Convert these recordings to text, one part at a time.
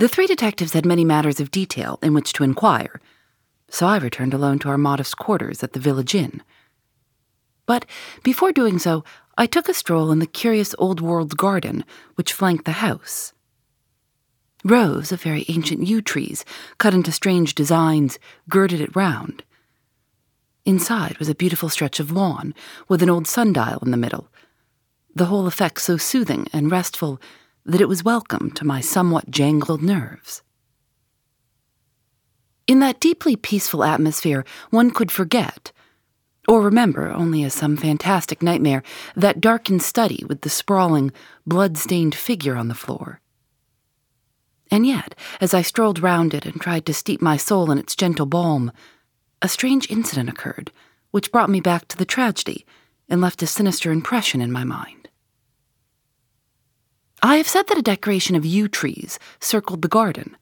The three detectives had many matters of detail in which to inquire, so I returned alone to our modest quarters at the village inn. But before doing so, I took a stroll in the curious old world garden which flanked the house. Rows of very ancient yew trees, cut into strange designs, girded it round. Inside was a beautiful stretch of lawn, with an old sundial in the middle, the whole effect so soothing and restful that it was welcome to my somewhat jangled nerves. In that deeply peaceful atmosphere, one could forget, or remember only as some fantastic nightmare, that darkened study with the sprawling, blood stained figure on the floor. And yet, as I strolled round it and tried to steep my soul in its gentle balm, a strange incident occurred which brought me back to the tragedy and left a sinister impression in my mind. I have said that a decoration of yew trees circled the garden.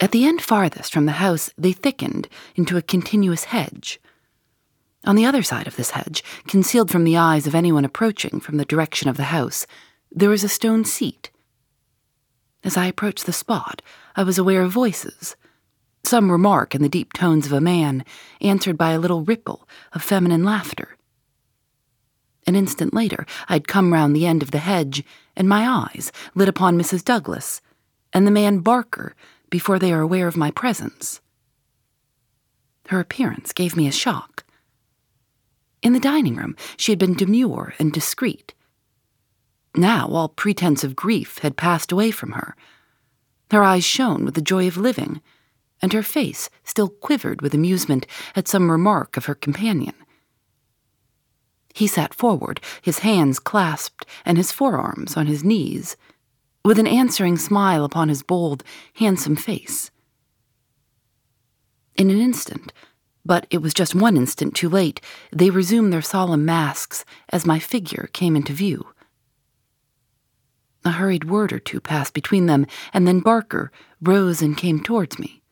At the end farthest from the house, they thickened into a continuous hedge. On the other side of this hedge, concealed from the eyes of anyone approaching from the direction of the house, there was a stone seat. As I approached the spot, I was aware of voices. Some remark in the deep tones of a man, answered by a little ripple of feminine laughter. An instant later, I'd come round the end of the hedge, and my eyes lit upon Mrs. Douglas and the man Barker before they are aware of my presence. Her appearance gave me a shock. In the dining room, she had been demure and discreet. Now all pretense of grief had passed away from her. Her eyes shone with the joy of living, and her face still quivered with amusement at some remark of her companion. He sat forward, his hands clasped and his forearms on his knees, with an answering smile upon his bold, handsome face. In an instant, but it was just one instant too late, they resumed their solemn masks as my figure came into view. A hurried word or two passed between them, and then Barker rose and came towards me.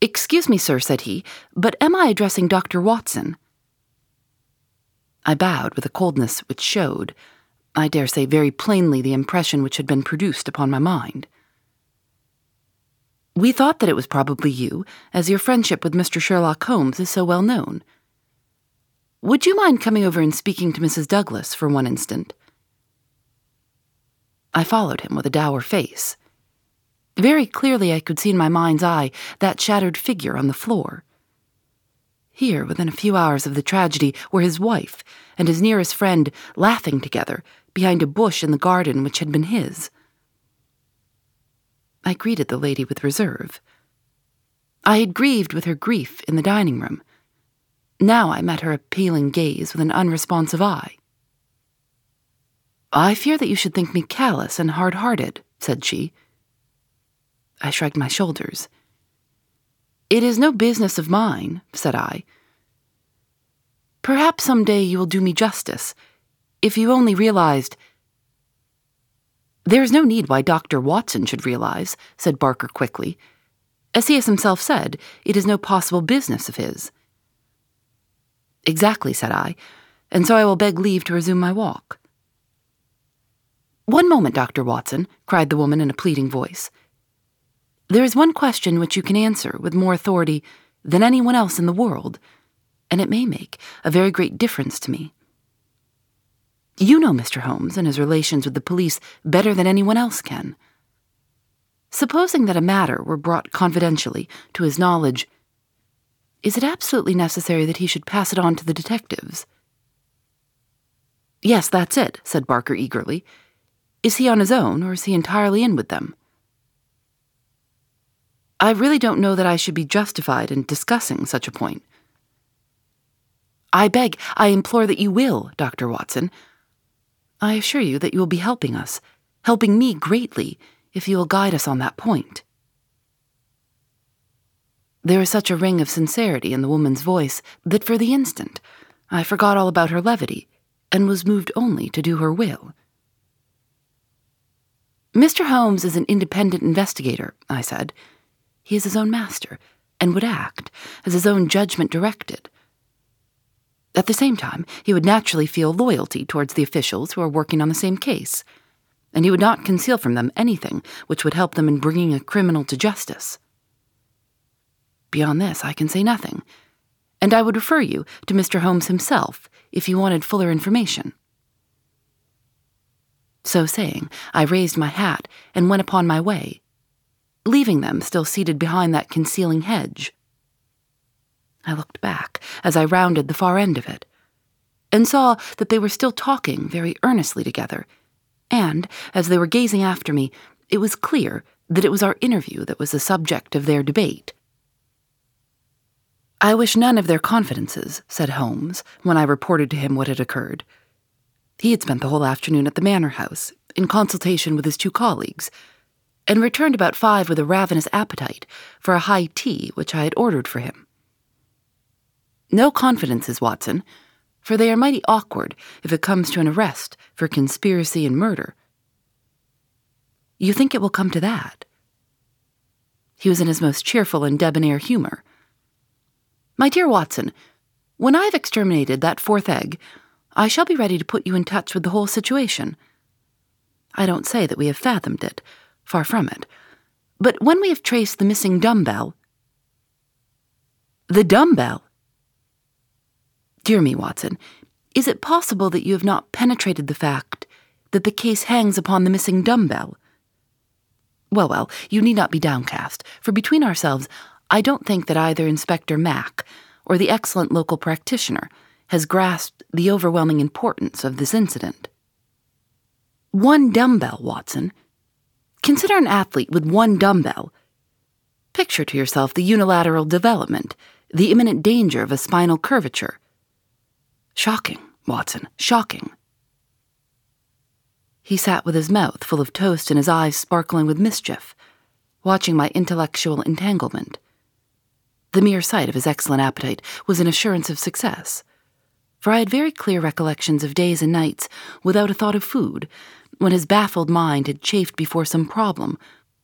Excuse me, sir, said he, but am I addressing Dr. Watson? I bowed with a coldness which showed, I dare say very plainly, the impression which had been produced upon my mind. We thought that it was probably you, as your friendship with Mr. Sherlock Holmes is so well known. Would you mind coming over and speaking to Mrs. Douglas for one instant? I followed him with a dour face. Very clearly, I could see in my mind's eye that shattered figure on the floor. Here, within a few hours of the tragedy, were his wife and his nearest friend laughing together behind a bush in the garden which had been his. I greeted the lady with reserve. I had grieved with her grief in the dining room. Now I met her appealing gaze with an unresponsive eye. I fear that you should think me callous and hard hearted, said she. I shrugged my shoulders. It is no business of mine, said I. Perhaps some day you will do me justice, if you only realized. There is no need why Dr. Watson should realize, said Barker quickly. As he has himself said, it is no possible business of his. Exactly, said I, and so I will beg leave to resume my walk. One moment, Dr. Watson, cried the woman in a pleading voice. There is one question which you can answer with more authority than anyone else in the world, and it may make a very great difference to me. You know Mr. Holmes and his relations with the police better than anyone else can. Supposing that a matter were brought confidentially to his knowledge, is it absolutely necessary that he should pass it on to the detectives? Yes, that's it, said Barker eagerly. Is he on his own, or is he entirely in with them? I really don't know that I should be justified in discussing such a point. I beg, I implore that you will, Dr. Watson. I assure you that you will be helping us, helping me greatly, if you will guide us on that point. There was such a ring of sincerity in the woman's voice that for the instant I forgot all about her levity and was moved only to do her will. Mr. Holmes is an independent investigator, I said. He is his own master and would act as his own judgment directed. At the same time, he would naturally feel loyalty towards the officials who are working on the same case, and he would not conceal from them anything which would help them in bringing a criminal to justice. Beyond this, I can say nothing, and I would refer you to Mr. Holmes himself if you wanted fuller information. So saying, I raised my hat and went upon my way, leaving them still seated behind that concealing hedge. I looked back as I rounded the far end of it, and saw that they were still talking very earnestly together, and, as they were gazing after me, it was clear that it was our interview that was the subject of their debate. I wish none of their confidences, said Holmes, when I reported to him what had occurred. He had spent the whole afternoon at the manor house, in consultation with his two colleagues, and returned about five with a ravenous appetite for a high tea which I had ordered for him. No confidences, Watson, for they are mighty awkward if it comes to an arrest for conspiracy and murder. You think it will come to that? He was in his most cheerful and debonair humor. My dear Watson, when I have exterminated that fourth egg, I shall be ready to put you in touch with the whole situation. I don't say that we have fathomed it, far from it. But when we have traced the missing dumbbell. The dumbbell? Dear me, Watson, is it possible that you have not penetrated the fact that the case hangs upon the missing dumbbell? Well, well, you need not be downcast, for between ourselves, I don't think that either Inspector Mac or the excellent local practitioner has grasped the overwhelming importance of this incident. One dumbbell, Watson. Consider an athlete with one dumbbell. Picture to yourself the unilateral development, the imminent danger of a spinal curvature. Shocking, Watson, shocking. He sat with his mouth full of toast and his eyes sparkling with mischief, watching my intellectual entanglement. The mere sight of his excellent appetite was an assurance of success for I had very clear recollections of days and nights without a thought of food, when his baffled mind had chafed before some problem,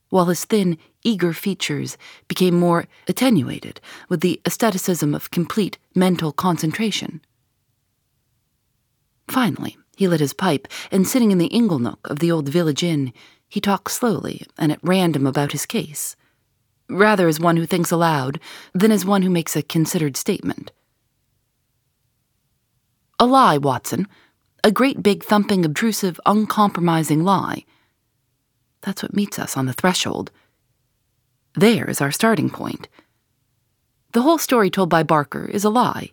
while his thin, eager features became more attenuated with the aestheticism of complete mental concentration. Finally, he lit his pipe, and sitting in the ingle nook of the old village inn, he talked slowly and at random about his case, rather as one who thinks aloud than as one who makes a considered statement. A lie, Watson. A great big thumping, obtrusive, uncompromising lie. That's what meets us on the threshold. There is our starting point. The whole story told by Barker is a lie.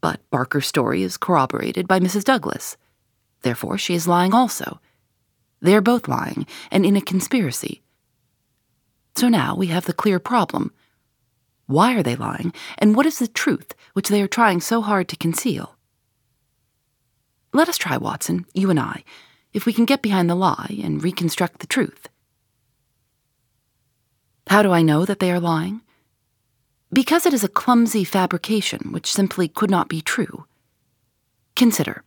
But Barker's story is corroborated by Mrs. Douglas. Therefore, she is lying also. They are both lying, and in a conspiracy. So now we have the clear problem. Why are they lying, and what is the truth which they are trying so hard to conceal? Let us try, Watson, you and I, if we can get behind the lie and reconstruct the truth. How do I know that they are lying? Because it is a clumsy fabrication which simply could not be true. Consider.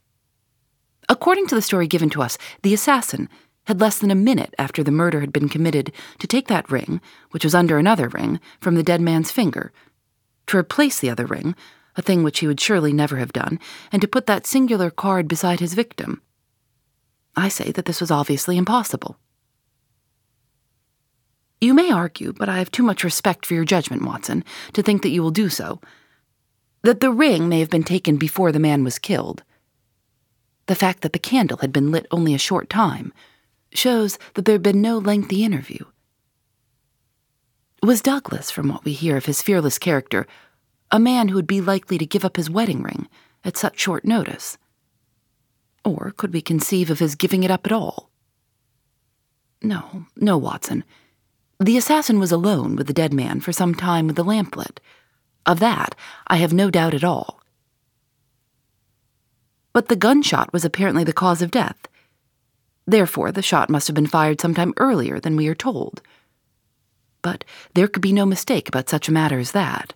According to the story given to us, the assassin had less than a minute after the murder had been committed to take that ring, which was under another ring, from the dead man's finger, to replace the other ring a thing which he would surely never have done, and to put that singular card beside his victim. I say that this was obviously impossible. You may argue, but I have too much respect for your judgment, Watson, to think that you will do so, that the ring may have been taken before the man was killed. The fact that the candle had been lit only a short time shows that there had been no lengthy interview. Was Douglas, from what we hear of his fearless character, a man who would be likely to give up his wedding ring at such short notice? Or could we conceive of his giving it up at all? No, no, Watson. The assassin was alone with the dead man for some time with the lamp lit. Of that, I have no doubt at all. But the gunshot was apparently the cause of death. Therefore, the shot must have been fired some time earlier than we are told. But there could be no mistake about such a matter as that.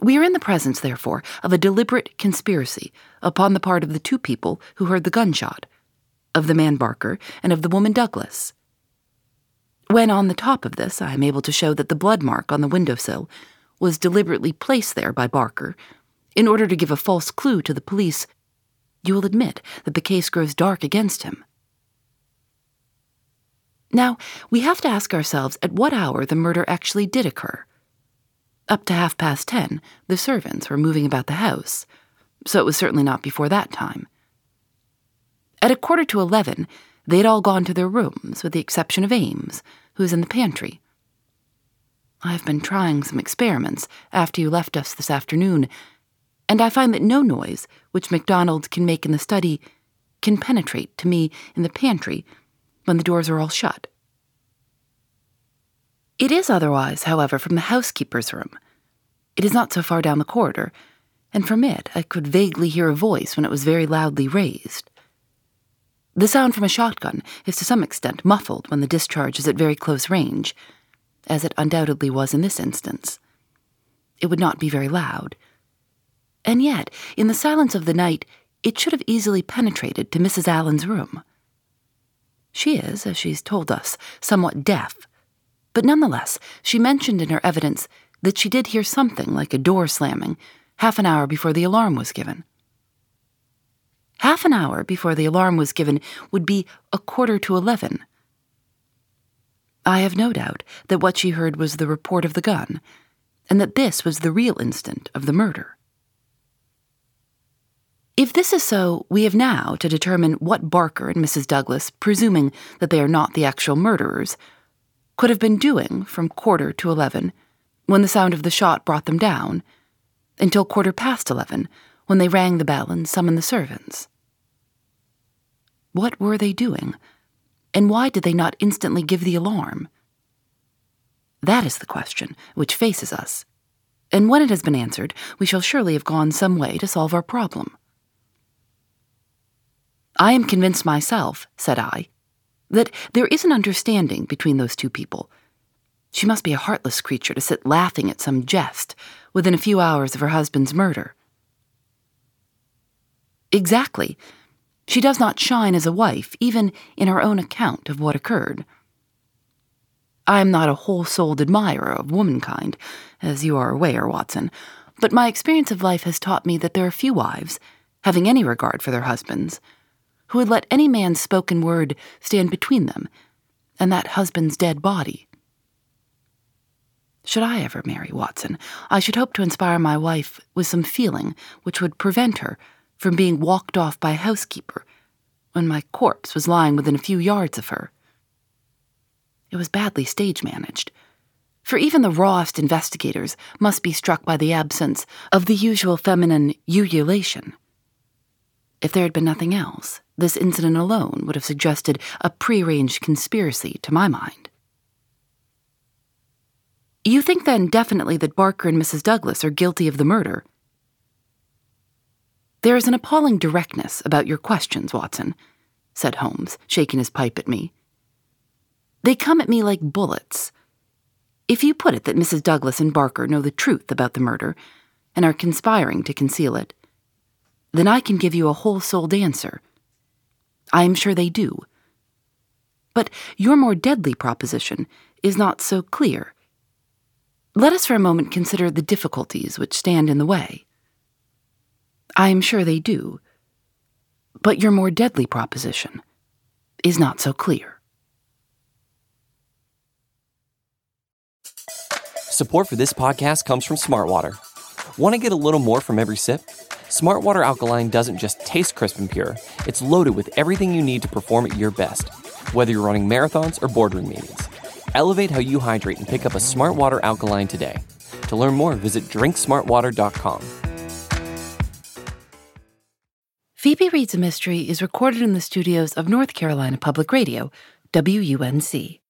We are in the presence, therefore, of a deliberate conspiracy upon the part of the two people who heard the gunshot, of the man Barker and of the woman Douglas. When on the top of this, I am able to show that the blood mark on the windowsill was deliberately placed there by Barker in order to give a false clue to the police, you will admit that the case grows dark against him. Now, we have to ask ourselves at what hour the murder actually did occur. Up to half past ten, the servants were moving about the house, so it was certainly not before that time. At a quarter to eleven, they had all gone to their rooms, with the exception of Ames, who was in the pantry. I have been trying some experiments after you left us this afternoon, and I find that no noise which MacDonald can make in the study can penetrate to me in the pantry when the doors are all shut. It is otherwise, however, from the housekeeper's room. It is not so far down the corridor, and from it I could vaguely hear a voice when it was very loudly raised. The sound from a shotgun is to some extent muffled when the discharge is at very close range, as it undoubtedly was in this instance. It would not be very loud. And yet, in the silence of the night, it should have easily penetrated to Mrs. Allen's room. She is, as she's told us, somewhat deaf, but nonetheless, she mentioned in her evidence that she did hear something like a door slamming half an hour before the alarm was given. Half an hour before the alarm was given would be a quarter to eleven. I have no doubt that what she heard was the report of the gun, and that this was the real instant of the murder. If this is so, we have now to determine what Barker and Mrs. Douglas, presuming that they are not the actual murderers, could have been doing from quarter to eleven, when the sound of the shot brought them down, until quarter past eleven, when they rang the bell and summoned the servants. What were they doing? And why did they not instantly give the alarm? That is the question which faces us. And when it has been answered, we shall surely have gone some way to solve our problem. I am convinced myself, said I, that there is an understanding between those two people. She must be a heartless creature to sit laughing at some jest within a few hours of her husband's murder. Exactly. She does not shine as a wife, even in her own account of what occurred. I am not a whole souled admirer of womankind, as you are aware, Watson, but my experience of life has taught me that there are few wives, having any regard for their husbands, who would let any man's spoken word stand between them and that husband's dead body. Should I ever marry Watson, I should hope to inspire my wife with some feeling which would prevent her from being walked off by a housekeeper when my corpse was lying within a few yards of her. It was badly stage managed, for even the rawest investigators must be struck by the absence of the usual feminine ululation. If there had been nothing else, this incident alone would have suggested a prearranged conspiracy to my mind. You think then definitely that Barker and Mrs. Douglas are guilty of the murder? There is an appalling directness about your questions, Watson, said Holmes, shaking his pipe at me. They come at me like bullets. If you put it that Mrs. Douglas and Barker know the truth about the murder and are conspiring to conceal it, then I can give you a whole souled answer I am sure they do. But your more deadly proposition is not so clear. Let us for a moment consider the difficulties which stand in the way. I am sure they do. But your more deadly proposition is not so clear. Support for this podcast comes from Smartwater. Want to get a little more from every sip? Smartwater Alkaline doesn't just taste crisp and pure, it's loaded with everything you need to perform at your best, whether you're running marathons or boardroom meetings. Elevate how you hydrate and pick up a Smartwater Alkaline today. To learn more, visit drinksmartwater.com. Phoebe Reads a Mystery is recorded in the studios of North Carolina Public Radio, WUNC.